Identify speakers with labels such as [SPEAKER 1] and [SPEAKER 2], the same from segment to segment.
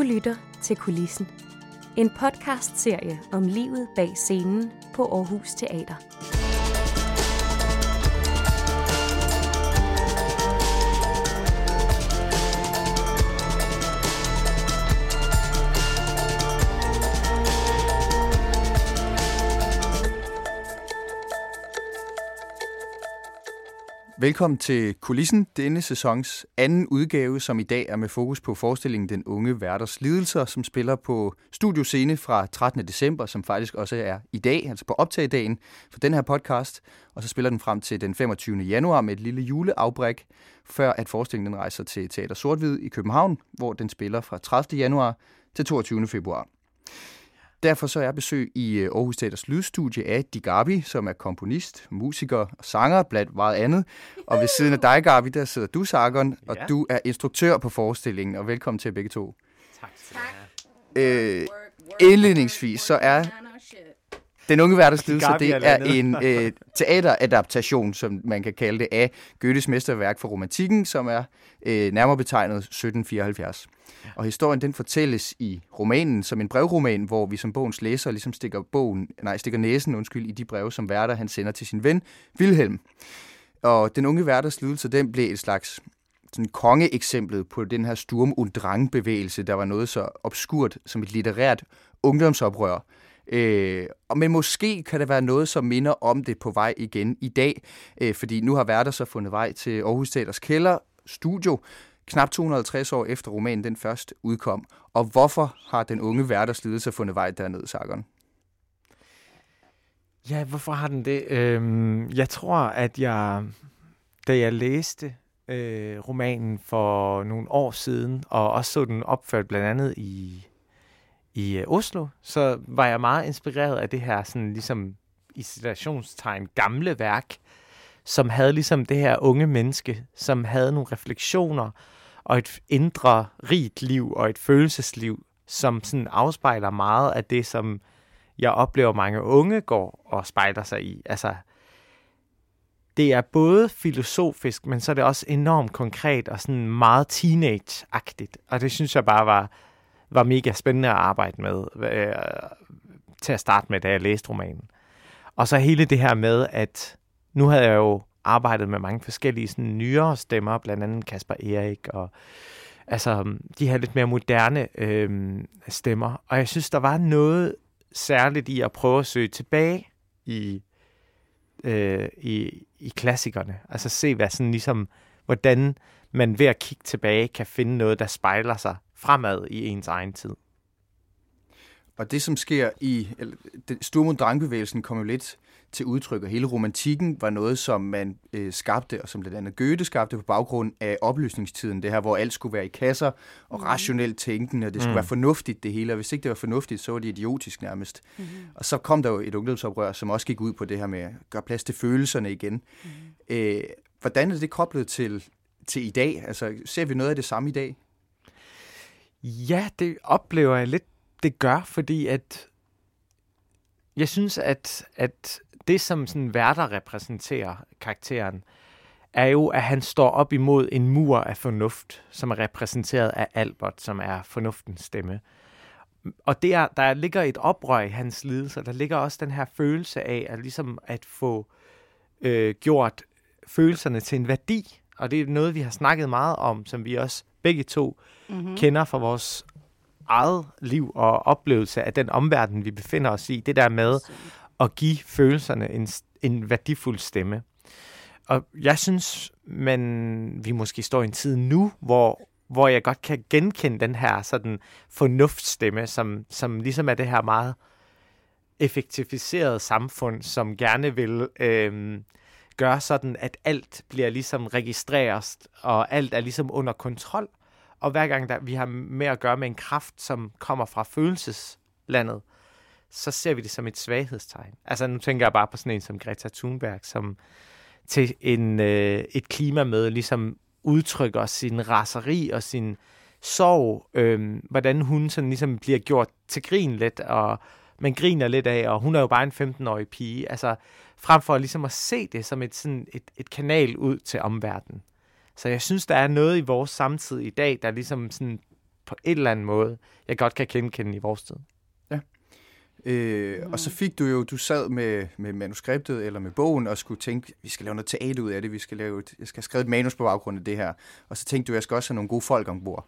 [SPEAKER 1] Du lytter til Kulissen. En podcast-serie om livet bag scenen på Aarhus Teater.
[SPEAKER 2] Velkommen til Kulissen, denne sæsons anden udgave, som i dag er med fokus på forestillingen Den unge værters lidelser, som spiller på studioscene fra 13. december, som faktisk også er i dag, altså på optagedagen for den her podcast. Og så spiller den frem til den 25. januar med et lille juleafbræk, før at forestillingen rejser til Teater Sortvid i København, hvor den spiller fra 30. januar til 22. februar. Derfor så er besøg i øh, Aarhus Teaters lydstudie af Di Gabi, som er komponist, musiker og sanger, blandt meget andet. Og ved siden af dig, Gabi, der sidder du, Sargon, og
[SPEAKER 3] Ja.
[SPEAKER 2] du er instruktør på forestillingen, og velkommen til begge to.
[SPEAKER 3] Tak skal du have.
[SPEAKER 2] Øh, indledningsvis, så er Den unge værters lidelse,
[SPEAKER 3] Gabi
[SPEAKER 2] det
[SPEAKER 3] er
[SPEAKER 2] en øh, teateradaptation, som man kan kalde det, af Goethes mesterværk for romantikken, som er øh, nærmere betegnet 1774. Og historien den fortælles i romanen som en brevroman, hvor vi som bogens læser ligesom stikker, bogen, nej, stikker næsen undskyld, i de breve, som Werther han sender til sin ven Wilhelm. Og den unge Werthers lidelse, den blev et slags sådan kongeeksemplet på den her Sturm- und Drang-bevægelse, der var noget så obskurt som et litterært ungdomsoprør. Øh, og men måske kan det være noget, som minder om det på vej igen i dag, øh, fordi nu har værter så fundet vej til Aarhus Teaters kælder, studio, knap 250 år efter romanen den først udkom. Og hvorfor har den unge værters lidelse fundet vej derned, Sargon?
[SPEAKER 3] Ja, hvorfor har den det? Øhm, jeg tror, at jeg, da jeg læste øh, romanen for nogle år siden, og også så den opført blandt andet i, i øh, Oslo, så var jeg meget inspireret af det her sådan ligesom i situationstegn gamle værk, som havde ligesom det her unge menneske, som havde nogle refleksioner og et indre rigt liv og et følelsesliv, som sådan afspejler meget af det, som jeg oplever mange unge går og spejler sig i. Altså, det er både filosofisk, men så er det også enormt konkret og sådan meget teenage-agtigt. Og det synes jeg bare var, var mega spændende at arbejde med øh, til at starte med, da jeg læste romanen. Og så hele det her med, at nu havde jeg jo arbejdet med mange forskellige sådan, nyere stemmer, blandt andet Kasper Erik og altså de her lidt mere moderne øh, stemmer. Og jeg synes, der var noget særligt i at prøve at søge tilbage i, øh, i, i klassikerne. Altså se, hvad sådan ligesom, hvordan man ved at kigge tilbage kan finde noget, der spejler sig fremad i ens egen tid.
[SPEAKER 2] Og det, som sker i Sturm- und Drang-bevægelsen, kom jo lidt til udtryk, og hele romantikken var noget, som man øh, skabte, og som blandt andet Goethe skabte på baggrund af oplysningstiden, det her, hvor alt skulle være i kasser, og rationelt tænkende, og det skulle
[SPEAKER 3] Mm.
[SPEAKER 2] være fornuftigt det hele, og hvis ikke det var fornuftigt, så var det idiotisk nærmest. Og så kom der jo et ungdomsoprør, som også gik ud på det her med at gøre plads til følelserne igen. Øh, hvordan er det koblet til, til i dag? Altså, ser vi noget af det samme i dag?
[SPEAKER 3] Ja, det oplever jeg lidt, det gør, fordi at jeg synes, at, at det, som sådan værter repræsenterer karakteren, er jo, at han står op imod en mur af fornuft, som er repræsenteret af Albert, som er fornuftens stemme. Og der, der ligger et oprør i hans lidelse, der ligger også den her følelse af at, ligesom at få øh, gjort følelserne til en værdi. Og det er noget, vi har snakket meget om, som vi også begge to mm-hmm. kender fra vores eget liv og oplevelse af den omverden, vi befinder os i. Det der med at give følelserne en, en værdifuld stemme. Og jeg synes, men vi måske står i en tid nu, hvor, hvor jeg godt kan genkende den her sådan fornuftstemme, som, som ligesom er det her meget effektiviserede samfund, som gerne vil øh, gør sådan, at alt bliver ligesom registreret, og alt er ligesom under kontrol. Og hver gang der, vi har med at gøre med en kraft, som kommer fra følelseslandet, så ser vi det som et svaghedstegn. Altså nu tænker jeg bare på sådan en som Greta Thunberg, som til en, øh, et klimamøde ligesom udtrykker sin raseri og sin sorg, øh, hvordan hun sådan ligesom bliver gjort til grin lidt, og man griner lidt af, og hun er jo bare en 15-årig pige. Altså frem for ligesom at se det som et, sådan et, et kanal ud til omverdenen. Så jeg synes, der er noget i vores samtid i dag, der ligesom sådan på en eller anden måde, jeg godt kan genkende i vores tid.
[SPEAKER 2] Øh,
[SPEAKER 1] Mm.
[SPEAKER 2] Og så fik du jo, du sad med, med manuskriptet eller med bogen og skulle tænke, vi skal lave noget teater ud af det, vi skal lave et, jeg skal have skrevet et manus på baggrund af det her. Og så tænkte du, jeg skal også have nogle gode folk ombord.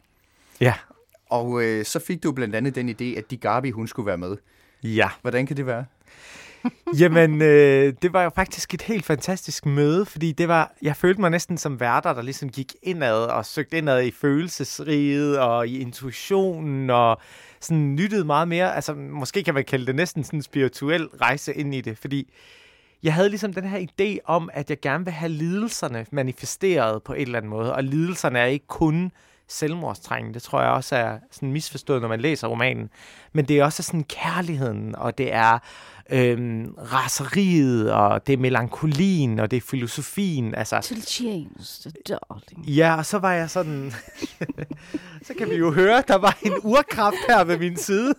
[SPEAKER 3] Ja.
[SPEAKER 2] Og øh, så fik du blandt andet den idé, at Di Garbi, hun skulle være med.
[SPEAKER 3] Ja.
[SPEAKER 2] Hvordan kan det være?
[SPEAKER 3] Jamen, øh, det var jo faktisk et helt fantastisk møde, fordi det var, jeg følte mig næsten som værter, der ligesom gik indad og søgte indad i følelsesriget og i intuitionen og sådan lyttede meget mere. Altså, måske kan man kalde det næsten sådan en spirituel rejse ind i det, fordi jeg havde ligesom den her idé om, at jeg gerne vil have lidelserne manifesteret på en eller anden måde, og lidelserne er ikke kun selvmordstrængen. Det tror jeg også er sådan misforstået, når man læser romanen. Men det er også sådan kærligheden, og det er øhm, raseriet, og det er melankolien, og det er filosofien. Altså,
[SPEAKER 1] Til change, darling.
[SPEAKER 3] Ja, og så var jeg sådan... så kan vi jo høre, der var en urkraft her ved min side,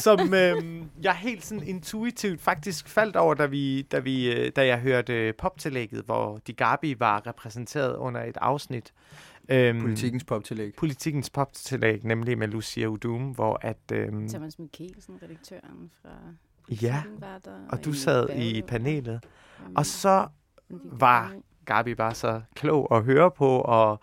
[SPEAKER 3] som øhm, jeg helt sådan intuitivt faktisk faldt over, da, vi, da, vi, øh, da jeg hørte poptillægget, hvor Di Gabi var repræsenteret under et afsnit. Øhm,
[SPEAKER 2] Politikens poptillæg.
[SPEAKER 3] Politikens poptillæg, nemlig med Lucia Udum, hvor at... Øhm,
[SPEAKER 1] Thomas Mikkelsen, redaktøren fra
[SPEAKER 3] ja,
[SPEAKER 1] der,
[SPEAKER 3] og du sad i panelet.
[SPEAKER 1] Øhm,
[SPEAKER 3] Og så var-. Gabi var så klog at høre på, og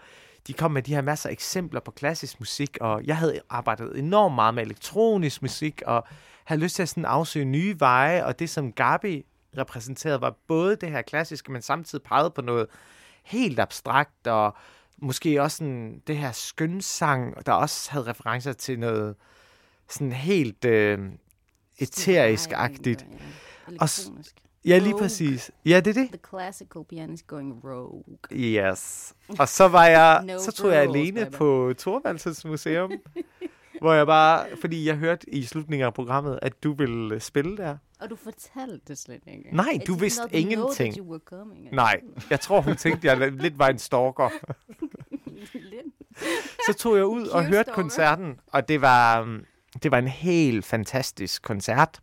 [SPEAKER 3] de kom med de her masser af eksempler på klassisk musik, og jeg havde arbejdet enormt meget med elektronisk musik, og havde lyst til at sådan afsøge nye veje, og det som Gabi repræsenterede var både det her klassiske, men samtidig pegede på noget helt abstrakt, og måske også sådan det her skønsang, der også havde referencer til noget sådan helt øh, eterisk-agtigt.
[SPEAKER 1] Ja,
[SPEAKER 3] Og. Ja, lige præcis. Ja, det er det.
[SPEAKER 1] The classical pianist going rogue.
[SPEAKER 3] Yes. Og så var jeg,
[SPEAKER 1] No
[SPEAKER 3] så tog jeg alene på Thorvaldsens Museum, hvor jeg bare, fordi jeg hørte i slutningen af programmet, at du ville spille der.
[SPEAKER 1] Og du fortalte det slet ikke.
[SPEAKER 3] Nej, du
[SPEAKER 1] did
[SPEAKER 3] vidste ingenting.
[SPEAKER 1] you were coming.
[SPEAKER 3] Nej, jeg tror, hun tænkte, jeg lidt var en stalker. Så tog jeg ud og hørte koncerten, og det var, um, det var en helt fantastisk koncert,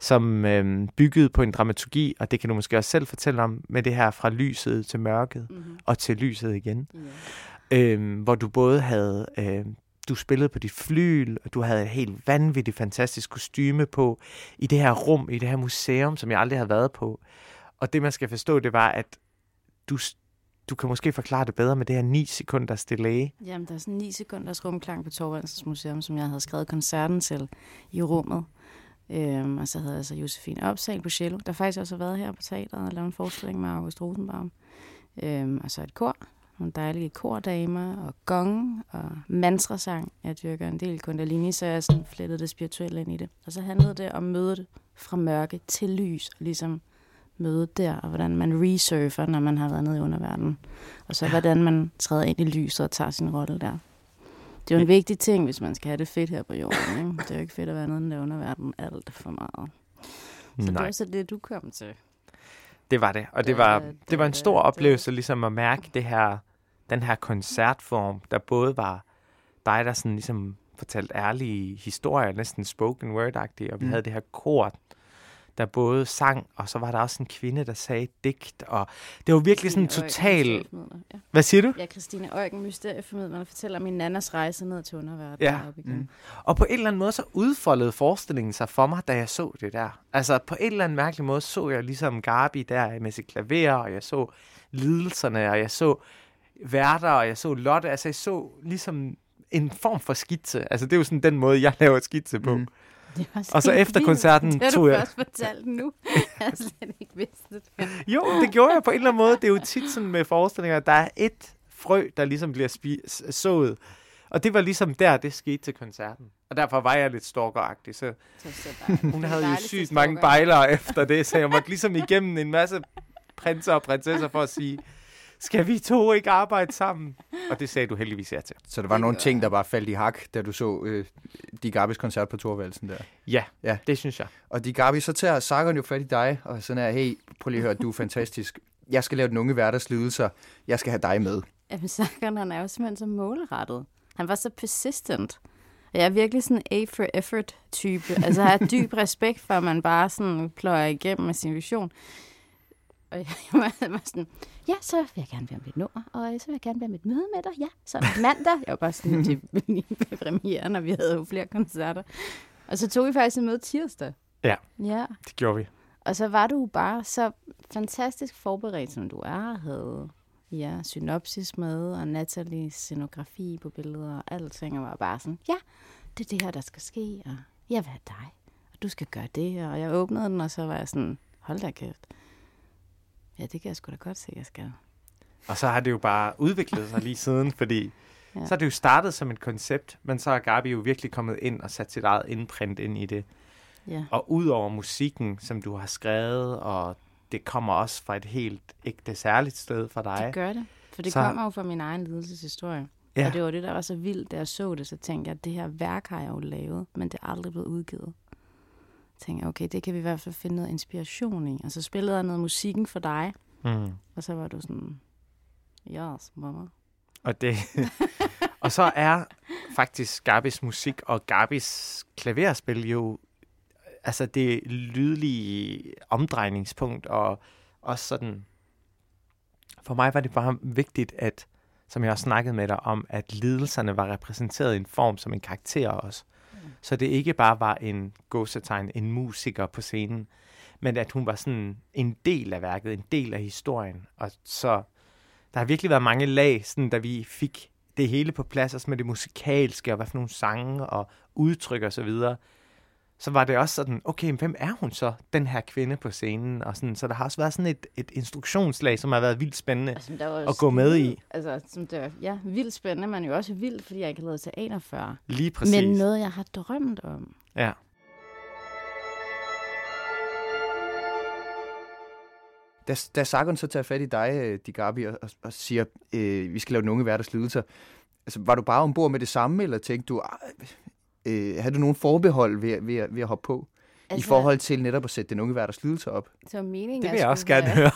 [SPEAKER 3] som øhm, byggede på en dramaturgi, og det kan du måske også selv fortælle om, med det her fra lyset til mørket,
[SPEAKER 1] Mhm.
[SPEAKER 3] og til lyset igen.
[SPEAKER 1] Ja.
[SPEAKER 3] øhm, hvor du både havde, øh, du spillede på dit flyl, og du havde et helt vanvittigt fantastisk kostyme på i det her rum, i det her museum, som jeg aldrig havde været på. Og det, man skal forstå, det var, at du, du kan måske forklare det bedre med det her 9 sekunders delay.
[SPEAKER 1] Jamen, der er sådan 9 sekunders rumklang på Torvaldsens Museum, som jeg havde skrevet koncerten til i rummet. Øhm, og så havde jeg så Josefine Opsal på cello, der faktisk også har været her på teateret og lavet en forestilling med August Rosenbaum. Øhm, og så et kor, nogle dejlige kordamer og gong og mantrasang. Jeg dyrker en del kundalini, så jeg sådan flettede det spirituelle ind i det. Og så handlede det om mødet fra mørke til lys, og ligesom mødet der, og hvordan man resurfer, når man har været nede i underverdenen. Og så hvordan man træder ind i lyset og tager sin rolle der. Det er jo en vigtig ting, hvis man skal have det fedt her på jorden. Ikke? Det er jo ikke fedt at være nede i den der underverden alt for meget. Så det
[SPEAKER 3] Nej,
[SPEAKER 1] var så det, du kom til.
[SPEAKER 3] det var det. Og det
[SPEAKER 1] Da,
[SPEAKER 3] var,
[SPEAKER 1] da,
[SPEAKER 3] det var en stor
[SPEAKER 1] da.
[SPEAKER 3] oplevelse ligesom at mærke det her, den her koncertform, der både var dig, der sådan ligesom fortalte ærlige historier, næsten spoken word-agtige, og vi
[SPEAKER 2] Mm.
[SPEAKER 3] havde det her kor, der både sang, og så var der også en kvinde, der sagde digt, og det var virkelig sådan
[SPEAKER 1] Christine Eugen,
[SPEAKER 3] total...
[SPEAKER 1] Ja.
[SPEAKER 3] Hvad siger du?
[SPEAKER 1] ja, Christine Eugen, mysterieformidler, fortæller om min nannas rejse ned til underverdenen.
[SPEAKER 3] Ja.
[SPEAKER 1] deroppe igen.
[SPEAKER 2] Mm.
[SPEAKER 3] Og på en eller anden måde, så udfoldede forestillingen sig for mig, da jeg så det der. Altså på en eller anden mærkelig måde, så jeg ligesom Gabi der med sit klaver, og jeg så lidelserne, og jeg så værter, og jeg så Lotte. Altså jeg så ligesom en form for skitse. Altså det er jo sådan den måde, jeg laver skitse på.
[SPEAKER 2] Mm.
[SPEAKER 1] Det
[SPEAKER 3] Og så efter
[SPEAKER 1] vildt.
[SPEAKER 3] koncerten
[SPEAKER 1] det har
[SPEAKER 3] tog
[SPEAKER 1] du
[SPEAKER 3] jeg-
[SPEAKER 1] først fortalt nu. jeg har slet ikke vidst det.
[SPEAKER 3] Jo, det gjorde jeg på en eller anden måde. Det er jo tit sådan med forestillinger, at der er et frø, der ligesom bliver spi- sået. Og det var ligesom der, det skete til koncerten. Og derfor var jeg lidt stalkeragtig. Så
[SPEAKER 1] Så.
[SPEAKER 3] Hun
[SPEAKER 1] Det
[SPEAKER 3] havde jo sygt mange bejlere efter det, så jeg måtte ligesom igennem en masse prinser og prinsesser for at sige, skal vi to ikke arbejde sammen? Og det sagde du heldigvis ja til.
[SPEAKER 2] Så der var nogle ting, der bare faldt i hak, da du så øh, Di Garbis koncert på Thorvaldsen der.
[SPEAKER 3] Ja,
[SPEAKER 2] Ja.
[SPEAKER 3] det synes jeg.
[SPEAKER 2] Og Di Garbi, så tager Sargon jo fat i dig, og sådan er, hey, prøv lige at høre, du er fantastisk. Jeg skal lave den unge hverdags lidelser. Jeg skal have dig med.
[SPEAKER 1] Jamen, Sagan, han er jo simpelthen så målrettet. Han var så persistent. Og jeg er virkelig sådan en A for effort type. Altså, jeg har dyb respekt for, at man bare sådan pløjer igennem med sin vision. Og jeg var, sådan, ja, så vil jeg gerne være mit nummer, og så vil jeg gerne være mit møde med dig, ja, så mandag. Jeg var bare sådan til premieren, og vi havde jo flere koncerter. Og så tog vi faktisk en møde tirsdag.
[SPEAKER 3] Ja.
[SPEAKER 1] Ja,
[SPEAKER 3] Det gjorde vi.
[SPEAKER 1] og så var du bare så fantastisk forberedt, som du er, havde ja, synopsis med, og Nathalies scenografi på billeder, og alting, og var bare sådan, ja, det er det her, der skal ske, og jeg vil have dig, og du skal gøre det, og jeg åbnede den, og så var jeg sådan, hold da kæft. Ja, det kan jeg sgu da godt se, jeg skal.
[SPEAKER 3] Og så har det jo bare udviklet sig lige siden, fordi
[SPEAKER 1] Ja.
[SPEAKER 3] så er det jo startet som et koncept, men så er Gabi jo virkelig kommet ind og sat sit eget indprint ind i det.
[SPEAKER 1] Ja.
[SPEAKER 3] Og ud over musikken, som du har skrevet, og det kommer også fra et helt ægte særligt sted for dig.
[SPEAKER 1] Det gør det. For det
[SPEAKER 3] Så-
[SPEAKER 1] kommer jo fra min egen lidelseshistorie. Ja. Og det var det, der var så vildt, da jeg så det. Så tænkte jeg, at det her værk har jeg jo lavet, men det er aldrig blevet udgivet. Jeg, okay, det kan vi i hvert fald finde noget inspiration i. Og så spillede jeg noget musikken for dig,
[SPEAKER 3] Mm.
[SPEAKER 1] og så var du sådan, yes, mamma.
[SPEAKER 3] Og, det, og så er faktisk Gabis musik og Gabis klaverspil jo altså det lydlige omdrejningspunkt, og også sådan, for mig var det bare vigtigt, at, som jeg også snakkede med dig om, at lidelserne var repræsenteret i en form som en karakter også. Så det ikke bare var en gåsetegn, en musiker på scenen, men at hun var sådan en del af værket, en del af historien. Og så der har virkelig været mange lag, sådan, da vi fik det hele på plads, også med det musikalske, og hvad for nogle sange og udtryk og så videre. Så var det også sådan, okay, men hvem er hun så, den her kvinde på scenen? Og sådan, så der har også været sådan et, et instruktionslag, som har været vildt spændende.
[SPEAKER 1] Altså, der var
[SPEAKER 3] At gå med i.
[SPEAKER 1] Altså, som det var, ja, vildt spændende, men jo også vildt, fordi jeg ikke har lavet teater før.
[SPEAKER 3] Lige præcis.
[SPEAKER 1] Men noget, jeg har drømt om.
[SPEAKER 3] Ja.
[SPEAKER 2] Da, da Sargon så tager fat i dig, øh, Digabi, og, og, og siger, øh, vi skal lave den unge hverdags lidelser, altså, var du bare ombord med det samme, eller tænkte du, "Ah, øh, havde du nogen forbehold ved, ved, ved at hoppe på, altså, i forhold til netop at sætte den unge hverdags lidelser op?
[SPEAKER 1] Så meningen,
[SPEAKER 3] Det vil jeg også gerne høre.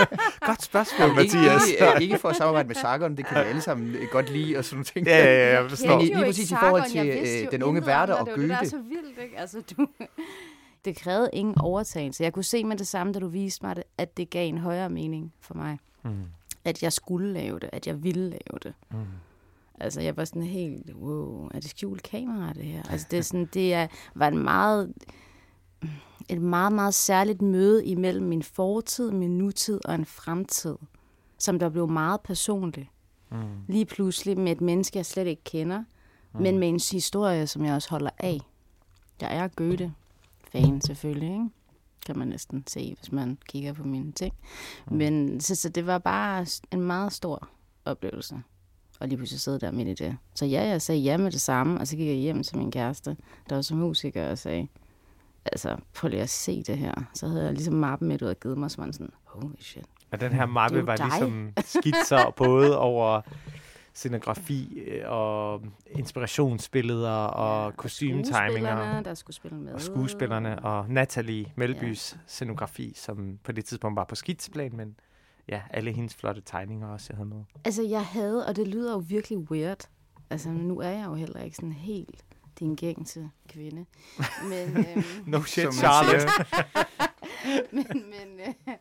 [SPEAKER 3] Godt spørgsmål,
[SPEAKER 2] ikke,
[SPEAKER 3] Mathias.
[SPEAKER 2] ikke, ikke for at samarbejde med Sargon, det kan vi alle sammen øh, godt lide, og sådan nogle ting.
[SPEAKER 3] Ja, ja, ja, jeg forstår.
[SPEAKER 2] lige-
[SPEAKER 1] kendte jo
[SPEAKER 2] præcis i forhold til, øh, den unge
[SPEAKER 1] det,
[SPEAKER 2] og
[SPEAKER 1] Det var det, der er
[SPEAKER 2] Goethe.
[SPEAKER 1] så vildt, ikke? Altså, du... Det krævede ingen overtagelse. Jeg kunne se med det samme, da du viste mig det, at det gav en højere mening for mig.
[SPEAKER 3] Mm.
[SPEAKER 1] At jeg skulle lave det, at jeg ville lave det.
[SPEAKER 3] Mm.
[SPEAKER 1] Altså, jeg var sådan helt, wow, er det skjult kamera, det her? Altså, det, er sådan, det er, var en meget, et meget, meget særligt møde imellem min fortid, min nutid og en fremtid, som der blev meget personligt.
[SPEAKER 3] Mm.
[SPEAKER 1] Lige pludselig med et menneske, jeg slet ikke kender, mm. men med en historie, som jeg også holder af. Jeg er Goethe-fan selvfølgelig, ikke? kan man næsten se, hvis man kigger på mine ting. Mm. Men så, så det var bare en meget stor oplevelse. Og lige pludselig sidde der midt i det. Så ja, jeg sagde ja med det samme, og så gik jeg hjem til min kæreste, der var som musiker, og sagde, altså, prøv lige at se det her. Så havde jeg ligesom mappen med ud og givet mig, så var sådan, holy shit.
[SPEAKER 3] Og den her
[SPEAKER 1] er
[SPEAKER 3] mappe var
[SPEAKER 1] dig.
[SPEAKER 3] ligesom skitser både over scenografi øh, og inspirationsbilleder og
[SPEAKER 1] Ja,
[SPEAKER 3] kostymetiminger.
[SPEAKER 1] skuespillerne, der skulle spille med.
[SPEAKER 3] Og skuespillerne og Natalie Melbys ja. scenografi, som på det tidspunkt var på skitsplan, men ja, alle hendes flotte tegninger også, jeg havde med.
[SPEAKER 1] Altså, jeg havde, og det lyder jo virkelig weird. Altså, nu er jeg jo heller ikke sådan helt din gængse kvinde. Men, øhm,
[SPEAKER 3] No shit, Charlotte.
[SPEAKER 1] men, men øh,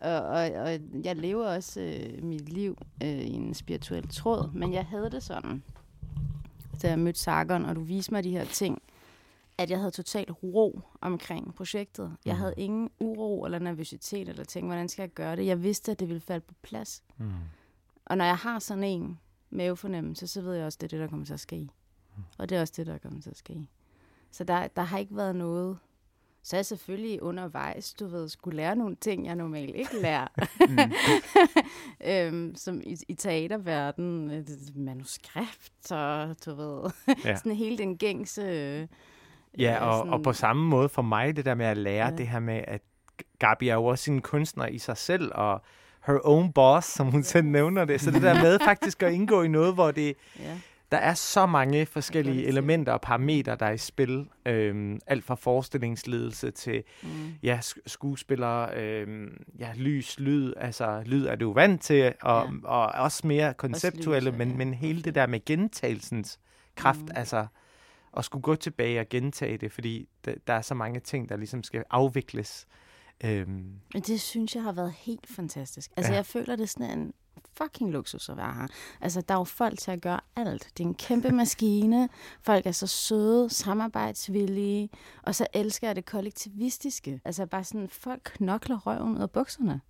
[SPEAKER 1] og, og, og jeg lever også øh, mit liv øh, i en spirituel tråd, men jeg havde det sådan, da jeg mødte Sargon, og du viste mig de her ting, at jeg havde total ro omkring projektet. Jeg havde ingen uro eller nervøsitet, eller tænkte, hvordan skal jeg gøre det? Jeg vidste, at det ville falde på plads.
[SPEAKER 3] Mm.
[SPEAKER 1] Og når jeg har sådan en mavefornemmelse, så ved jeg også, at det er det, der kommer til at ske. Og det er også det, der kommer til at ske. Så der, der har ikke været noget. Så jeg selvfølgelig undervejs, du ved, skulle lære nogle ting, jeg normalt ikke lærer. øhm, som i, i teaterverdenen, øh, manuskript og du ved,
[SPEAKER 3] Ja.
[SPEAKER 1] sådan hele den gængse... Øh,
[SPEAKER 3] Ja, og,
[SPEAKER 1] sådan,
[SPEAKER 3] og på samme måde for mig, det der med at lære
[SPEAKER 1] Ja.
[SPEAKER 3] det her med, at Gabi er jo også en kunstner i sig selv, og her own boss, som hun selv nævner det. Så det der med faktisk at indgå i noget, hvor det,
[SPEAKER 1] Ja.
[SPEAKER 3] der er så mange forskellige elementer og parametre, der er i spil. Øhm, alt fra forestillingsledelse til
[SPEAKER 1] Mm.
[SPEAKER 3] ja, sk- skuespillere, øhm, ja, lys, lyd, altså lyd er du vant til, og,
[SPEAKER 1] Ja.
[SPEAKER 3] og også mere konceptuelle,
[SPEAKER 1] lys,
[SPEAKER 3] men,
[SPEAKER 1] ja.
[SPEAKER 3] men hele det der med gentagelsens kraft,
[SPEAKER 1] mm.
[SPEAKER 3] altså at skulle gå tilbage og gentage det, fordi der, der er så mange ting, der ligesom skal afvikles Øhm,
[SPEAKER 1] Men det synes jeg har været helt fantastisk. Altså,
[SPEAKER 3] Ja.
[SPEAKER 1] ja. jeg føler, det er sådan en fucking luksus at være her. Altså, der er jo folk til at gøre alt. Det er en kæmpe maskine. Folk er så søde, samarbejdsvillige. Og så elsker jeg det kollektivistiske. Altså, bare sådan, folk knokler røven ud af bukserne.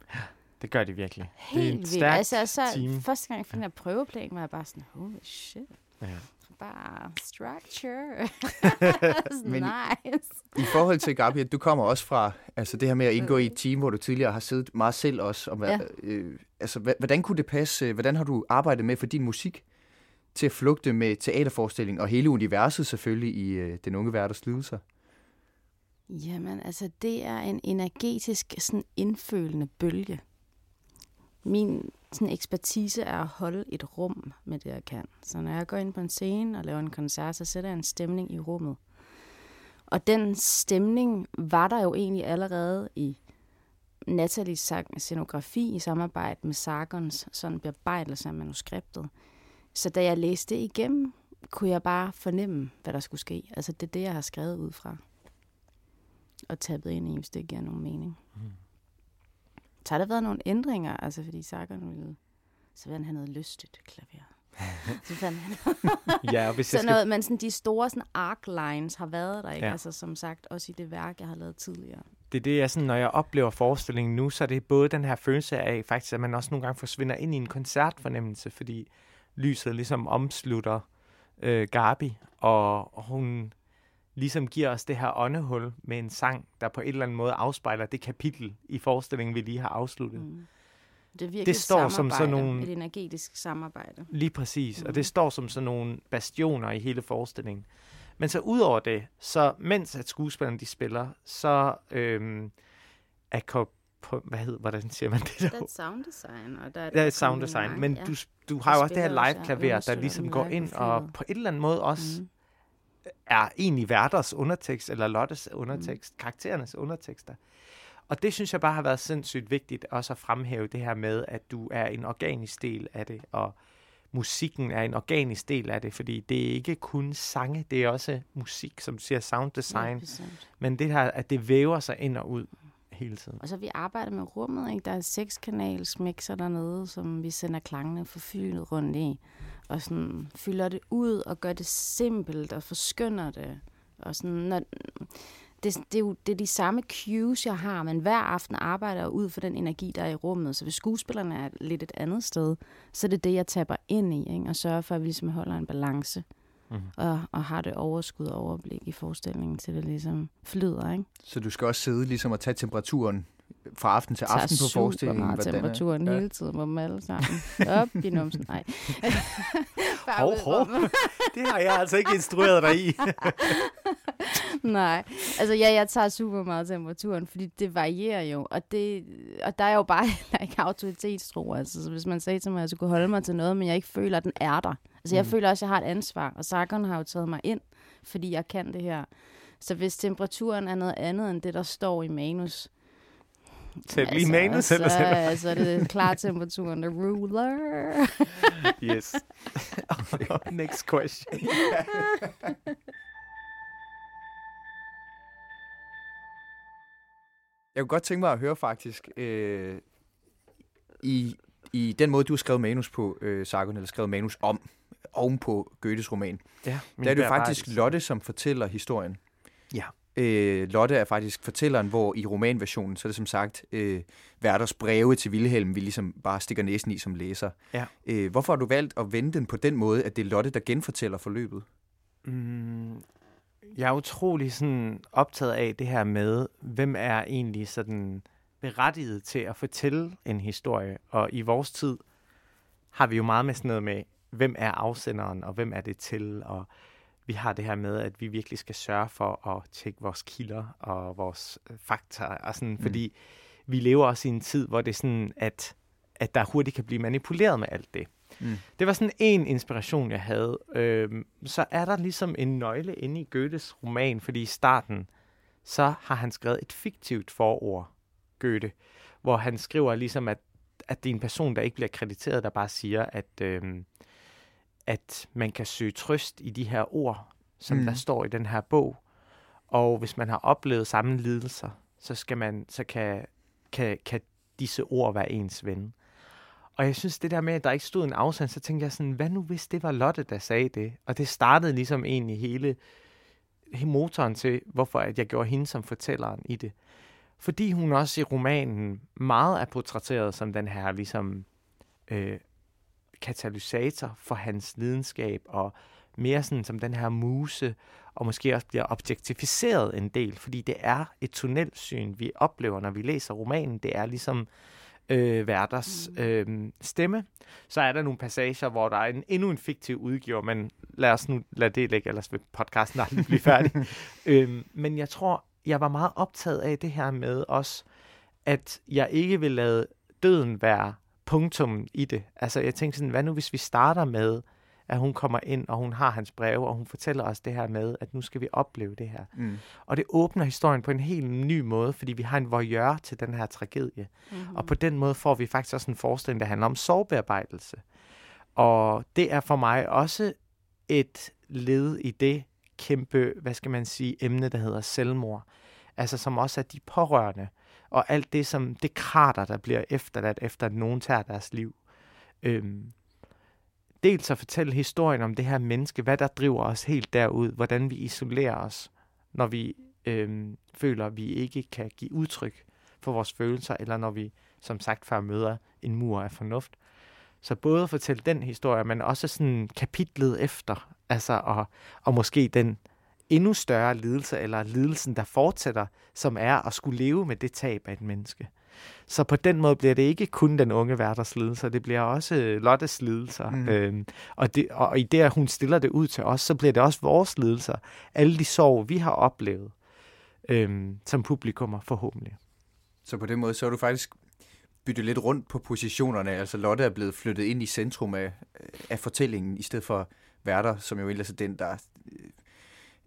[SPEAKER 3] det gør de virkelig.
[SPEAKER 1] Helt
[SPEAKER 3] det er en
[SPEAKER 1] vildt.
[SPEAKER 3] stærk
[SPEAKER 1] Altså, så
[SPEAKER 3] team.
[SPEAKER 1] første gang jeg den her prøveplan, var jeg bare sådan, holy shit.
[SPEAKER 3] Ja.
[SPEAKER 1] Bare structure.
[SPEAKER 2] Men-
[SPEAKER 1] nice.
[SPEAKER 2] I forhold til Gabi, du kommer også fra altså det her med at indgå i et team, hvor du tidligere har siddet meget selv også. Og, hvad,
[SPEAKER 1] Ja.
[SPEAKER 2] øh, altså, hvordan kunne det passe? øh, Hvordan har du arbejdet med for din musik til at flugte med teaterforestilling og hele universet selvfølgelig i øh, Den Unge Værters Lidelser?
[SPEAKER 1] Jamen, altså, det er en energetisk, sådan indfølende bølge. Min sådan, ekspertise er at holde et rum med det, jeg kan. Så når jeg går ind på en scene og laver en koncert, så sætter jeg en stemning i rummet. Og den stemning var der jo egentlig allerede i Nathalies sang- scenografi i samarbejde med Sargons sådan bearbejdelse af manuskriptet. Så da jeg læste det igennem, kunne jeg bare fornemme, hvad der skulle ske. Altså, det er det, jeg har skrevet ud fra og tappet ind i, hvis det giver nogen mening. Mm. Så har der været nogle ændringer, altså fordi Sargon ville, så ville han have noget lystigt klaver. så fandt han
[SPEAKER 3] Ja, og hvis
[SPEAKER 1] så
[SPEAKER 3] skal
[SPEAKER 1] noget, men sådan, de store sådan arc lines har været der, ikke?
[SPEAKER 3] Ja.
[SPEAKER 1] Altså som sagt, også i det værk, jeg har lavet tidligere.
[SPEAKER 3] det er det, jeg sådan, når jeg oplever forestillingen nu, så er det både den her følelse af faktisk, at man også nogle gange forsvinder ind i en koncertfornemmelse, fordi lyset ligesom omslutter øh, Gabi, og hun ligesom giver os det her åndehul med en sang, der på en eller anden måde afspejler det kapitel i forestillingen, vi lige har afsluttet. Mm.
[SPEAKER 1] Mm. Det, er
[SPEAKER 3] Det står som sådan nogle-
[SPEAKER 1] Et energetisk samarbejde.
[SPEAKER 3] Lige præcis, mm. og det står som sådan nogle bastioner i hele forestillingen. Men så ud over det, så mens at skuespillerne de spiller, så øhm, er kop på, hvad hedder, hvordan siger man det
[SPEAKER 1] Der
[SPEAKER 3] der?
[SPEAKER 1] er sound design, og der er,
[SPEAKER 3] Der er sound design, men du, du har jo også det her
[SPEAKER 1] ja,
[SPEAKER 3] live-klaver, der ligesom går ind og på en eller anden måde også
[SPEAKER 1] Mm.
[SPEAKER 3] Er egentlig værters undertekst, eller Lottes undertekst, mm. karakterernes undertekster. Og det synes jeg bare har været sindssygt vigtigt også at fremhæve det her med, at du er en organisk del af det, og musikken er en organisk del af det, fordi det er ikke kun sange, det er også musik, som siger sound design,
[SPEAKER 1] Ja, bestemt.
[SPEAKER 3] men det her, at det væver sig ind og ud hele tiden.
[SPEAKER 1] Og så vi arbejdet med rummet, ikke? Der er en sekskanals mixer dernede, som vi sender klangene for fyldet rundt i. Og sådan fylder det ud og gør det simpelt og forskynder det. Og sådan, når, det, det, er jo det er de samme cues, jeg har, men hver aften arbejder jeg ud for den energi, der er i rummet. Så hvis skuespillerne er lidt et andet sted, så er det det, jeg tapper ind i, ikke? og sørger for, at vi ligesom holder en balance.
[SPEAKER 3] Mhm.
[SPEAKER 1] Og, og har det overskud og overblik i forestillingen, til det ligesom flyder, ikke?
[SPEAKER 2] Så du skal også sidde ligesom og tage temperaturen fra aften til
[SPEAKER 1] tager
[SPEAKER 2] aften på
[SPEAKER 1] super
[SPEAKER 2] forestillingen.
[SPEAKER 1] meget
[SPEAKER 2] hvordan er-
[SPEAKER 1] temperaturen
[SPEAKER 2] Ja.
[SPEAKER 1] hele tiden på dem alle sammen. Op i numsen. Nej.
[SPEAKER 3] Hov, hov. Det har jeg altså ikke instrueret dig i.
[SPEAKER 1] Nej, altså ja, jeg tager super meget temperaturen, fordi det varierer jo, og, det, og der er jo bare heller ikke autoritetstro. Altså, så hvis man sagde til mig, at jeg skulle holde mig til noget, men jeg ikke føler, at den er der. Altså jeg
[SPEAKER 3] Mm.
[SPEAKER 1] føler også, at jeg har et ansvar, og Sargon har jo taget mig ind, fordi jeg kan det her. Så hvis temperaturen er noget andet end det, der står i manus,
[SPEAKER 3] Tæt lige manus,
[SPEAKER 1] så,
[SPEAKER 3] eller sådan
[SPEAKER 1] så er det klar temperaturen, der ruler.
[SPEAKER 3] Yes. Next question.
[SPEAKER 2] Jeg kunne godt tænke mig at høre faktisk, øh, i, i den måde, du har skrevet manus på, øh, Sargon, eller skrevet manus om, oven på Goethes roman,
[SPEAKER 3] Ja,
[SPEAKER 2] der er det jo faktisk Lotte, som fortæller historien.
[SPEAKER 3] Ja.
[SPEAKER 2] Øh, Lotte er faktisk fortælleren, hvor i romanversionen, så er det som sagt øh, Werthers breve til Wilhelm, vi ligesom bare stikker næsen i som læser.
[SPEAKER 3] Ja.
[SPEAKER 2] Øh, hvorfor har du valgt at vende den på den måde, at det er Lotte, der genfortæller forløbet?
[SPEAKER 3] Mm, jeg er utrolig sådan optaget af det her med, hvem er egentlig sådan berettiget til at fortælle en historie. Og i vores tid har vi jo meget med sådan noget med, hvem er afsenderen, og hvem er det til, og vi har det her med, at vi virkelig skal sørge for at tjekke vores kilder og vores øh, fakta, og sådan, mm. fordi vi lever også i en tid, hvor det er sådan, at, at der hurtigt kan blive manipuleret med alt det.
[SPEAKER 2] Mm.
[SPEAKER 3] Det var sådan en inspiration, jeg havde. Øhm, så er der ligesom en nøgle inde i Goethes roman, fordi i starten, så har han skrevet et fiktivt forord, Goethe, hvor han skriver ligesom, at, at det er en person, der ikke bliver krediteret, der bare siger, at, øhm, at man kan søge trøst i de her ord, som
[SPEAKER 2] Mm.
[SPEAKER 3] der står i den her bog. Og hvis man har oplevet samme lidelser, så skal man, så kan, kan, kan disse ord være ens ven. Og jeg synes, det der med, at der ikke stod en afsend, så tænkte jeg sådan, hvad nu hvis det var Lotte, der sagde det? Og det startede ligesom egentlig hele, hele motoren til, hvorfor at jeg gjorde hende som fortælleren i det. Fordi hun også i romanen meget er portrætteret som den her ligesom øh, katalysator for hans lidenskab, og mere sådan som den her muse, og måske også bliver objektificeret en del, fordi det er et tunnelsyn, vi oplever, når vi læser romanen. Det er ligesom øh, værters øh, stemme. Så er der nogle passager, hvor der er en, endnu en fiktiv udgiver, men lad os nu lade det ligge, ellers vil podcasten aldrig blive færdig. øhm, men jeg tror, jeg var meget optaget af det her med også, at jeg ikke vil lade døden være punktum i det. Altså jeg tænkte sådan, hvad nu hvis vi starter med, at hun kommer ind, og hun har hans breve, og hun fortæller os det her med, at nu skal vi opleve det her.
[SPEAKER 2] Mm.
[SPEAKER 3] Og det åbner historien på en helt ny måde, fordi vi har en voyeur til den her tragedie. Mm-hmm. Og på den måde får vi faktisk også en forestilling, der handler om sorgbearbejdelse. Og det er for mig også et led i det kæmpe, hvad skal man sige, emne, der hedder selvmord. Altså som også er de pårørende, og alt det som det krater, der bliver efterladt, efter at nogen tager deres liv. Øhm, dels at fortælle historien om det her menneske, hvad der driver os helt derud, hvordan vi isolerer os, når vi øhm, føler, at vi ikke kan give udtryk for vores følelser, eller når vi, som sagt før, møder en mur af fornuft. Så både at fortælle den historie, men også sådan kapitlet efter, altså og, og måske den endnu større lidelse, eller lidelsen, der fortsætter, som er at skulle leve med det tab af et menneske. Så på den måde bliver det ikke kun den unge værters lidelser, det bliver også øh, Lottes lidelser. Mm. Øhm, og, det, og i det, at hun stiller det ud til os, så bliver det også vores lidelser. Alle de sorg, vi har oplevet øhm, som publikummer forhåbentlig.
[SPEAKER 2] Så på den måde, så er du faktisk byttet lidt rundt på positionerne. Altså Lotte er blevet flyttet ind i centrum af, af fortællingen, i stedet for værter, som jo ellers er den, der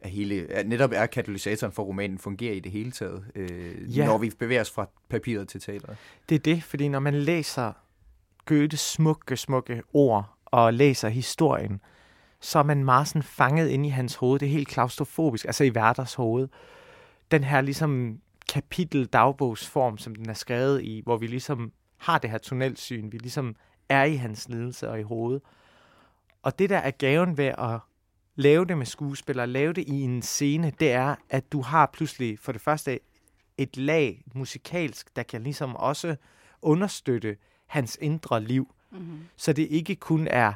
[SPEAKER 2] er hele, er, netop er katalysatoren for romanen, fungerer i det hele taget, øh, ja. når vi bevæger os fra papiret til teateret.
[SPEAKER 3] Det er det, fordi når man læser Goethes smukke, smukke ord, og læser historien, så er man meget sådan fanget ind i hans hoved. Det er helt klaustrofobisk, altså i værters hoved. Den her ligesom kapitel dagbogsform, som den er skrevet i, hvor vi ligesom har det her tunnelsyn, vi ligesom er i hans lidelse og i hovedet. Og det der er gaven ved at lave det med skuespillere, lave det i en scene, det er, at du har pludselig for det første et lag musikalsk, der kan ligesom også understøtte hans indre liv. Mm-hmm. Så det ikke kun er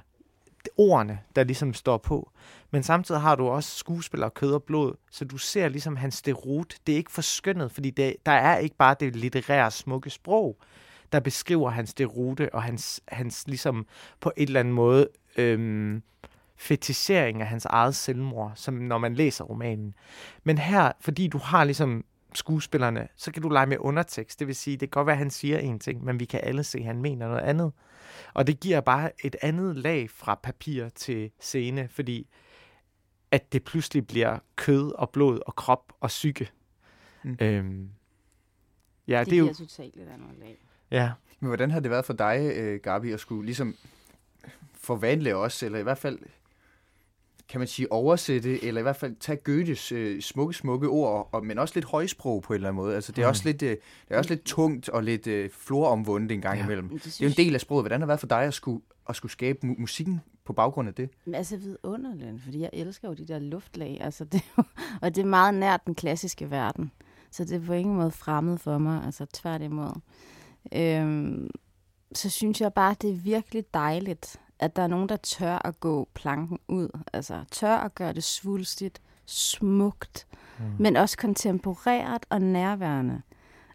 [SPEAKER 3] ordene, der ligesom står på. Men samtidig har du også skuespiller, kød og blod, så du ser ligesom hans derut. Det er ikke forskønnet, fordi det, der er ikke bare det litterære smukke sprog, der beskriver hans derute og hans, hans ligesom på et eller andet måde øhm, fetisering af hans eget selvmord, som når man læser romanen. Men her, fordi du har ligesom skuespillerne, så kan du lege med undertekst. Det vil sige, det kan godt være, at han siger en ting, men vi kan alle se, at han mener noget andet. Og det giver bare et andet lag fra papir til scene, fordi at det pludselig bliver kød og blod og krop og psyke. Mm. Øhm,
[SPEAKER 1] ja, det, det er jo totalt et andet lag.
[SPEAKER 3] Ja.
[SPEAKER 2] Men hvordan har det været for dig, øh, Gabi, at skulle ligesom forvandle os, eller i hvert fald kan man sige, oversætte, eller i hvert fald tage Goethes øh, smukke, smukke ord, og, men også lidt højsprog på en eller anden måde. Altså, det, er mm. også lidt, øh, det er også lidt tungt og lidt øh, floromvundet en gang ja. imellem. Det, det er jo en del af sproget. Hvordan har det været for dig at skulle, at skulle skabe mu- musikken på baggrund af det?
[SPEAKER 1] Men altså vidunderligt, fordi jeg elsker jo de der luftlag, altså det, og det er meget nært den klassiske verden. Så det er på ingen måde fremmed for mig, altså tværtimod. Øhm, så synes jeg bare, det er virkelig dejligt, at der er nogen, der tør at gå planken ud. Altså tør at gøre det svulstigt, smukt, mm. men også kontemporært og nærværende.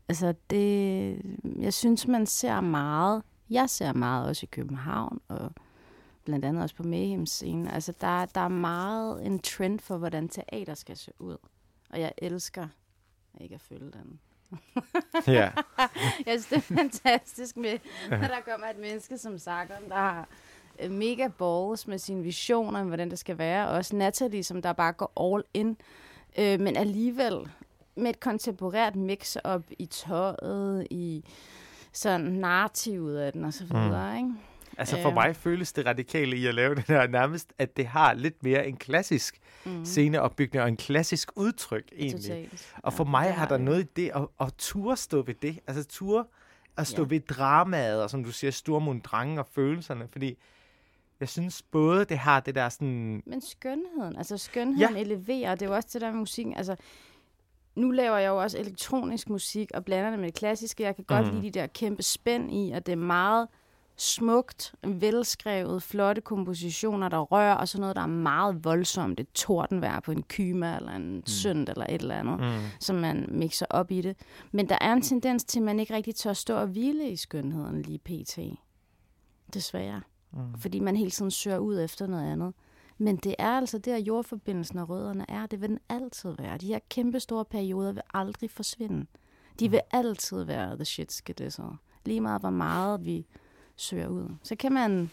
[SPEAKER 1] Altså det, jeg synes, man ser meget, jeg ser meget også i København, og blandt andet også på Mayhem scenen. Altså der, der er meget en trend for, hvordan teater skal se ud. Og jeg elsker ikke at følge den.
[SPEAKER 3] ja.
[SPEAKER 1] jeg synes, det er fantastisk med, når der kommer et menneske som Sagan, der har mega balls med sine visioner, hvordan det skal være. Også Natalie, som der bare går all in. Øh, men alligevel med et kontemporært mix-up i tøjet, i sådan narrativet af den og så videre, mm. ikke?
[SPEAKER 3] Altså for
[SPEAKER 1] Ja.
[SPEAKER 3] mig føles det radikale i at lave det der nærmest, at det har lidt mere en klassisk
[SPEAKER 1] Mm.
[SPEAKER 3] sceneopbygning og en klassisk udtryk egentlig.
[SPEAKER 1] Totalt.
[SPEAKER 3] Og for
[SPEAKER 1] Ja,
[SPEAKER 3] mig har der
[SPEAKER 1] det.
[SPEAKER 3] noget i det at, at ture stå ved det. Altså ture at stå
[SPEAKER 1] Ja.
[SPEAKER 3] ved dramaet, og som du siger, Stormund Drangen og følelserne, fordi jeg synes både, det har det der sådan...
[SPEAKER 1] Men skønheden, altså skønheden ja. eleverer, det er jo også det der med musikken, altså nu laver jeg jo også elektronisk musik og blander det med det klassiske. Jeg kan godt
[SPEAKER 3] Mhm.
[SPEAKER 1] lide de der kæmpe spænd i, at det er meget smukt, velskrevet, flotte kompositioner, der rører, og så noget, der er meget voldsomt. Et tordenvejr på en kyma, eller en mm. synd, eller et eller andet,
[SPEAKER 3] Mm.
[SPEAKER 1] som man mixer op i det. Men der er en tendens til, at man ikke rigtig tør stå og hvile i skønheden lige pt. Desværre.
[SPEAKER 3] Mm.
[SPEAKER 1] Fordi man hele tiden søger ud efter noget andet. Men det er altså der, jordforbindelsen og rødderne er. Det vil den altid være. De her kæmpe store perioder vil aldrig forsvinde. De vil altid være the shit skidisser. Lige meget, hvor meget vi søger ud. Så kan man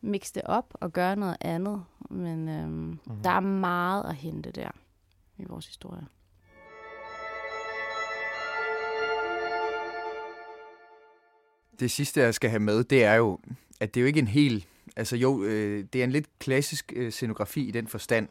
[SPEAKER 1] mixe det op og gøre noget andet. Men øhm, mm. der er meget at hente der i vores historie.
[SPEAKER 2] Det sidste, jeg skal have med, det er jo, at det er jo ikke en helt... Altså jo, øh, det er en lidt klassisk øh, scenografi i den forstand,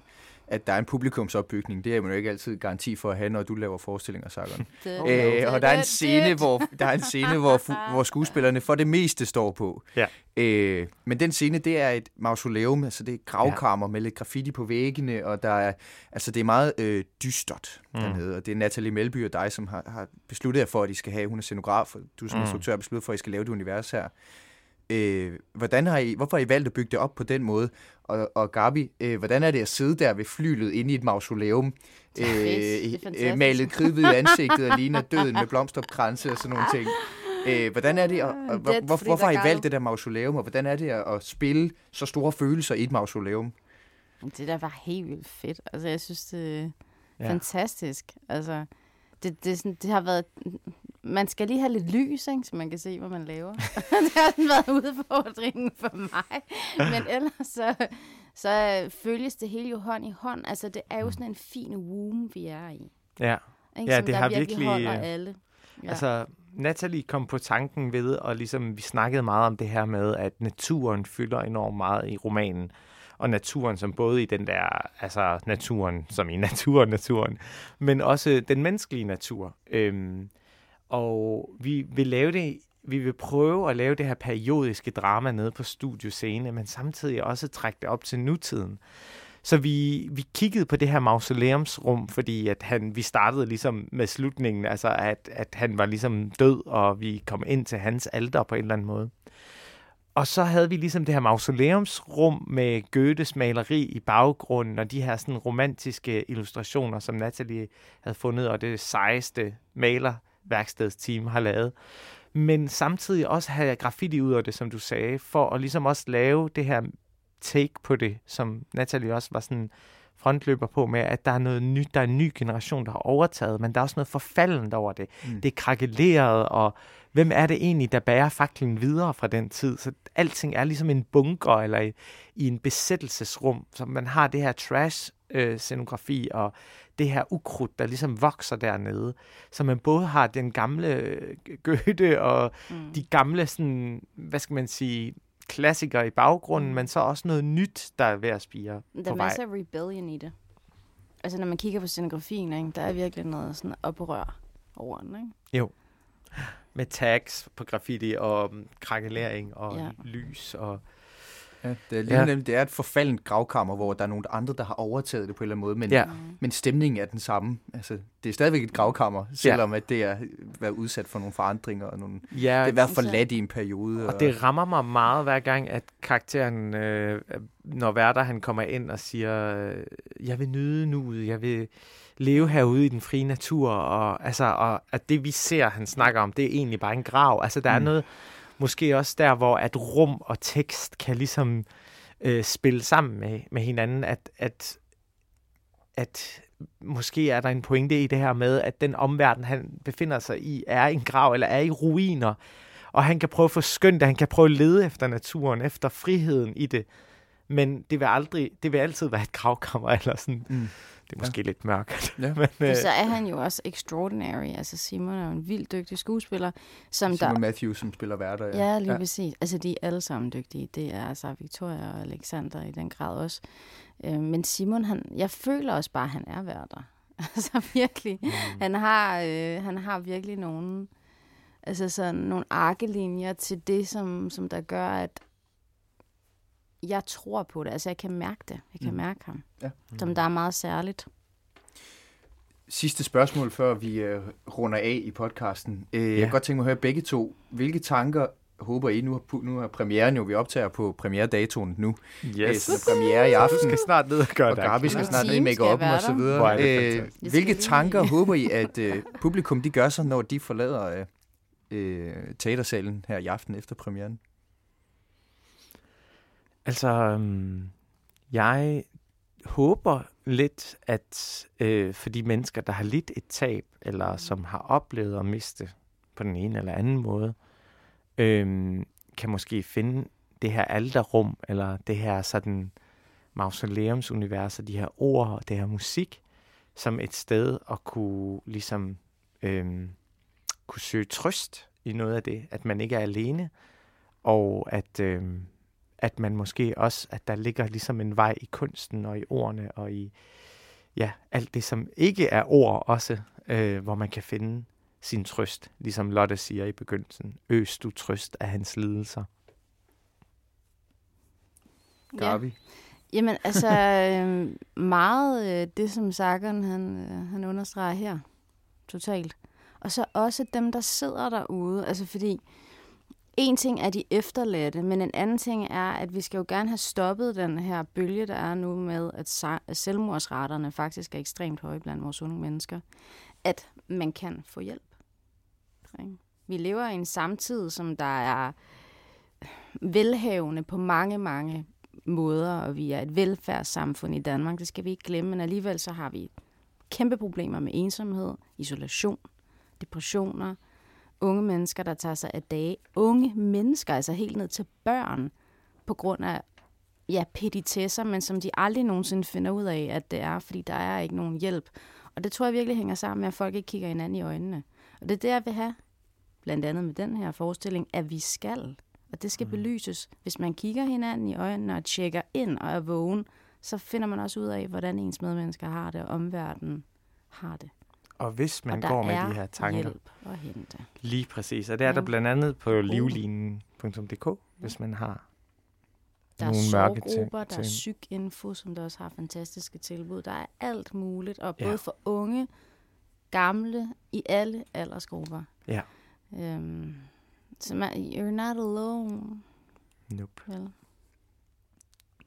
[SPEAKER 2] at der er en publikumsopbygning. Det er man jo ikke altid garanti for at have, når du laver forestillinger, Sargon.
[SPEAKER 1] Det,
[SPEAKER 2] Øh, og der er en scene, hvor, der er en scene hvor, hvor skuespillerne for det meste står på.
[SPEAKER 3] Ja.
[SPEAKER 2] Øh, men den scene, det er et mausoleum, altså det er gravkammer ja. med lidt graffiti på væggene, og der er, altså det er meget øh, dystert mm. dernede, og det er Natalie Melby og dig, som har, har besluttet jer for, at I skal have, hun er scenograf, og du som
[SPEAKER 3] Mm.
[SPEAKER 2] instruktør har besluttet for, at I skal lave det univers her. Øh, hvordan har I, hvorfor har I valgt at bygge det op på den måde? Og, og Gabi, øh, hvordan er det at sidde der ved flylet inde i et mausoleum, øh, øh, malet kridhvid i ansigtet og ligner døden med blomsterkranse og sådan nogle ting? Øh, hvordan er det, at, og, hvor, hvorfor har I valgt det der mausoleum, og hvordan er det at, at spille så store følelser i et mausoleum?
[SPEAKER 1] Det der var helt vildt fedt. Altså, jeg synes, det er
[SPEAKER 3] Ja.
[SPEAKER 1] fantastisk. Altså, det, det, sådan, det har været... Man skal lige have lidt lys, ikke, så man kan se, hvad man laver. det har sådan været udfordringen for mig. Men ellers så, så følges det hele jo hånd i hånd. Altså, det er jo sådan en fin womb, vi er i.
[SPEAKER 3] Ja.
[SPEAKER 1] Ikke?
[SPEAKER 3] Ja,
[SPEAKER 1] som
[SPEAKER 3] det har
[SPEAKER 1] virkelig,
[SPEAKER 3] virkelig,
[SPEAKER 1] holder
[SPEAKER 3] øh,
[SPEAKER 1] alle. Ja.
[SPEAKER 3] Altså, Natalie kom på tanken ved, og ligesom vi snakkede meget om det her med, at naturen fylder enormt meget i romanen. Og naturen som både i den der, altså naturen som i naturen, naturen, men også den menneskelige natur. Øhm, og vi vil lave det, vi vil prøve at lave det her periodiske drama nede på studioscene, men samtidig også trække det op til nutiden. Så vi, vi kiggede på det her mausoleumsrum, fordi at han, vi startede ligesom med slutningen, altså at, at han var ligesom død, og vi kom ind til hans alter på en eller anden måde. Og så havde vi ligesom det her mausoleumsrum med Goethes maleri i baggrunden, og de her sådan romantiske illustrationer, som Natalie havde fundet, og det sejeste malerværkstedsteam har lavet. Men samtidig også have graffiti ud af det, som du sagde, for at ligesom også lave det her take på det, som Natalie også var sådan frontløber på med, at der er noget nyt, der er en ny generation, der har overtaget, men der er også noget forfaldent over det. Mm. Det er krakeleret, og hvem er det egentlig, der bærer faklen videre fra den tid? Så alting er ligesom en bunker, eller i, i en besættelsesrum, så man har det her trash-scenografi, og det her ukrudt, der ligesom vokser dernede. Så man både har den gamle øh, Goethe, og mm. de gamle, sådan, hvad skal man sige, klassikere i baggrunden, mm. men så også noget nyt, der er ved at spire
[SPEAKER 1] Der er masser af rebellion i det. Altså, når man kigger på scenografien, ikke, der er virkelig noget sådan oprør over den, ikke?
[SPEAKER 3] Jo. Med tags på graffiti og um, krakelering og
[SPEAKER 1] Ja.
[SPEAKER 3] ja. lys og
[SPEAKER 2] Ja, det, er lige
[SPEAKER 3] Ja.
[SPEAKER 2] ja. det er et forfaldent gravkammer, hvor der er nogle andre, der har overtaget det på en eller anden måde, men,
[SPEAKER 3] Ja.
[SPEAKER 2] men stemningen er den samme. Altså, det er stadigvæk et gravkammer, selvom at det er været udsat for nogle forandringer, og nogle,
[SPEAKER 3] ja,
[SPEAKER 2] det har været forladt i en periode.
[SPEAKER 3] Og det rammer mig meget hver gang, at karakteren, øh, når Werther han kommer ind og siger, jeg vil nyde nuet, jeg vil leve herude i den frie natur, og, altså, og at det vi ser, han snakker om, det er egentlig bare en grav. Altså der mm. er noget, måske også der, hvor at rum og tekst kan ligesom øh, spille sammen med, med hinanden, at, at, at måske er der en pointe i det her med, at den omverden, han befinder sig i, er en grav, eller er i ruiner, og han kan prøve at få skønt han kan prøve at lede efter naturen, efter friheden i det. Men det vil aldrig, det vil altid være et gravkammer, eller sådan.
[SPEAKER 2] Mm.
[SPEAKER 3] Det er måske ja. lidt mørkt.
[SPEAKER 2] Ja.
[SPEAKER 3] Men, øh,
[SPEAKER 1] Så er han jo også extraordinary. Altså Simon er jo en vildt dygtig skuespiller, som
[SPEAKER 2] Simon
[SPEAKER 1] der...
[SPEAKER 2] Matthews, som spiller værter.
[SPEAKER 1] Ja, lige ja. præcis. Altså, de er alle sammen dygtige. Det er altså Victoria og Alexander i den grad også. Øh, men Simon, han, jeg føler også bare, at han er værter. altså virkelig. Mm. Han, har, øh, han har virkelig nogle, altså sådan, nogle arkelinjer til det, som, som der gør, at jeg tror på det. Altså, jeg kan mærke det. Jeg kan
[SPEAKER 2] Mm.
[SPEAKER 1] mærke ham.
[SPEAKER 2] Ja.
[SPEAKER 1] Som der er meget særligt.
[SPEAKER 2] Sidste spørgsmål, før vi øh, runder af i podcasten. Øh, Jeg
[SPEAKER 3] Ja.
[SPEAKER 2] kan godt tænke mig at høre begge to. Hvilke tanker håber I? Nu har, nu har premieren jo, vi optager på premieredatoen nu. Øh, så er premiere i
[SPEAKER 3] Du
[SPEAKER 2] aften.
[SPEAKER 3] skal snart ned og gøre
[SPEAKER 2] Og
[SPEAKER 3] dig
[SPEAKER 2] Gabi skal snart ned i make-up'en
[SPEAKER 1] være
[SPEAKER 2] og så videre.
[SPEAKER 3] er det
[SPEAKER 2] Øh.
[SPEAKER 1] Jeg
[SPEAKER 2] hvilke tanker håber I, at øh, publikum de gør sig, når de forlader øh, øh, teatersalen her i aften efter premieren?
[SPEAKER 3] Altså, øhm, jeg håber lidt, at øh, for de mennesker, der har lidt et tab, eller som har oplevet at miste på den ene eller anden måde, øhm, kan måske finde det her alderrum, eller det her sådan mausoleumsunivers, og de her ord og det her musik, som et sted at kunne ligesom øhm, kunne søge trøst i noget af det, at man ikke er alene, og at øhm, at man måske også, at der ligger ligesom en vej i kunsten og i ordene og i ja, alt det, som ikke er ord også, øh, hvor man kan finde sin trøst, ligesom Lotte siger i begyndelsen. Øs du trøst af hans lidelser.
[SPEAKER 2] Gabi?
[SPEAKER 1] Jamen, altså, øh, meget øh, det, som Sagan han, øh, han understreger her, totalt. Og så også dem, der sidder derude, altså fordi en ting er de efterladte, men en anden ting er, at vi skal jo gerne have stoppet den her bølge, der er nu med, at selvmordsraterne faktisk er ekstremt høje blandt vores unge mennesker. At man kan få hjælp. Vi lever i en samtid, som der er velhavende på mange, mange måder, og vi er et velfærdssamfund i Danmark, det skal vi ikke glemme, men alligevel så har vi kæmpe problemer med ensomhed, isolation, depressioner, unge mennesker, der tager sig af dage. Unge mennesker, altså helt ned til børn, på grund af ja, petitesser, men som de aldrig nogensinde finder ud af, at det er, fordi der er ikke nogen hjælp. Og det tror jeg virkelig hænger sammen med, at folk ikke kigger hinanden i øjnene. Og det er det, jeg vil have, blandt andet med den her forestilling, at vi skal. Og det skal mm. belyses. Hvis man kigger hinanden i øjnene og tjekker ind og er vågen, så finder man også ud af, hvordan ens medmennesker har det, og omverdenen har det.
[SPEAKER 3] Og hvis man
[SPEAKER 1] og der
[SPEAKER 3] går med
[SPEAKER 1] er
[SPEAKER 3] de her tanker,
[SPEAKER 1] hjælp at hente.
[SPEAKER 3] lige præcis, og det er der
[SPEAKER 1] Ja.
[SPEAKER 3] blandt andet på livlinen.dk, hvis man har
[SPEAKER 1] Der er
[SPEAKER 3] nogle mørke
[SPEAKER 1] sorggrupper,
[SPEAKER 3] ting.
[SPEAKER 1] der er psykinfo, som der også har fantastiske tilbud. Der er alt muligt, og
[SPEAKER 3] Ja.
[SPEAKER 1] både for unge, gamle, i alle aldersgrupper.
[SPEAKER 3] Ja.
[SPEAKER 1] Øhm, så man, you're not alone.
[SPEAKER 3] Nope.
[SPEAKER 1] Vel?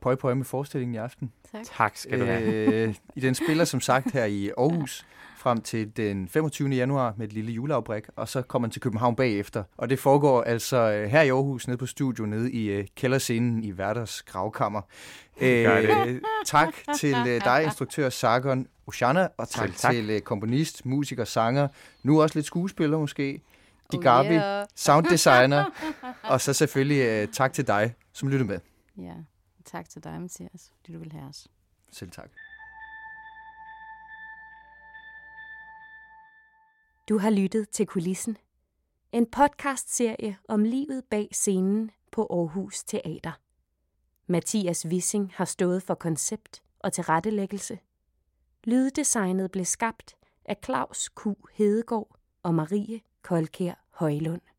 [SPEAKER 2] Pøj pøj med forestillingen i aften.
[SPEAKER 1] Tak.
[SPEAKER 3] Tak skal du have.
[SPEAKER 2] Øh, I den spiller som sagt her i Aarhus frem til den 25. januar med et lille juleafbræk, og så kommer man til København bagefter. Og det foregår altså øh, her i Aarhus, nede på studio, nede i øh, kælderscenen i Værters gravkammer. Øh, tak til øh, dig, instruktør Sargon Oshana, og tak,
[SPEAKER 3] Selv tak.
[SPEAKER 2] til øh, komponist, musiker, sanger, nu også lidt skuespiller måske, Di
[SPEAKER 1] Oh, yeah.
[SPEAKER 2] sounddesigner, og så selvfølgelig øh, tak til dig, som lyttede med.
[SPEAKER 1] Ja, tak til dig, Mathias, fordi du vil have os.
[SPEAKER 2] Selv tak.
[SPEAKER 4] Du har lyttet til Kulissen. En podcastserie om livet bag scenen på Aarhus Teater. Mathias Wissing har stået for koncept og tilrettelæggelse. Lyddesignet blev skabt af Claus Q. Hedegaard og Marie Kolkær Højlund.